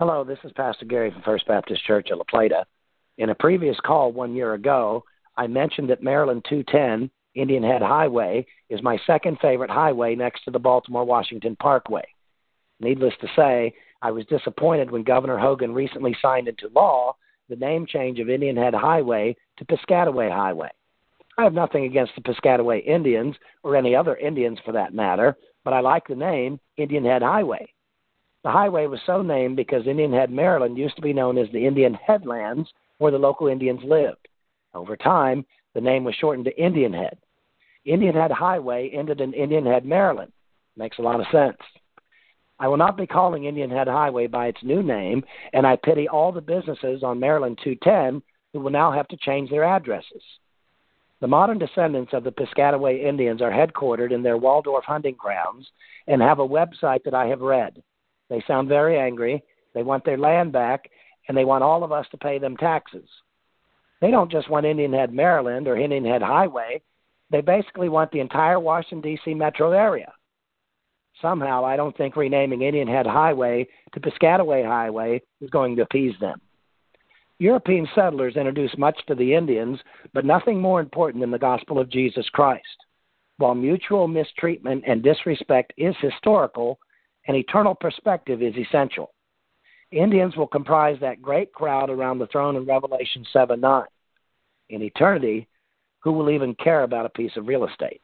Hello, this is Pastor Gary from First Baptist Church of La Plata. In a previous call one year ago, I mentioned that Maryland 210, Indian Head Highway, is my second favorite highway next to the Baltimore Washington Parkway. Needless to say, I was disappointed when Governor Hogan recently signed into law the name change of Indian Head Highway to Piscataway Highway. I have nothing against the Piscataway Indians or any other Indians for that matter, but I like the name Indian Head Highway. The highway was so named because Indian Head, Maryland used to be known as the Indian Headlands where the local Indians lived. Over time, the name was shortened to Indian Head. Indian Head Highway ended in Indian Head, Maryland. Makes a lot of sense. I will not be calling Indian Head Highway by its new name, and I pity all the businesses on Maryland 210 who will now have to change their addresses. The modern descendants of the Piscataway Indians are headquartered in their Waldorf hunting grounds and have a website that I have read. They sound very angry. They want their land back, and they want all of us to pay them taxes. They don't just want Indian Head, Maryland, or Indian Head Highway. They basically want the entire Washington, D.C. metro area. Somehow, I don't think renaming Indian Head Highway to Piscataway Highway is going to appease them. European settlers introduced much to the Indians, but nothing more important than the gospel of Jesus Christ. While mutual mistreatment and disrespect is historical, an eternal perspective is essential. Indians will comprise that great crowd around the throne in Revelation 7 9. In eternity, who will even care about a piece of real estate?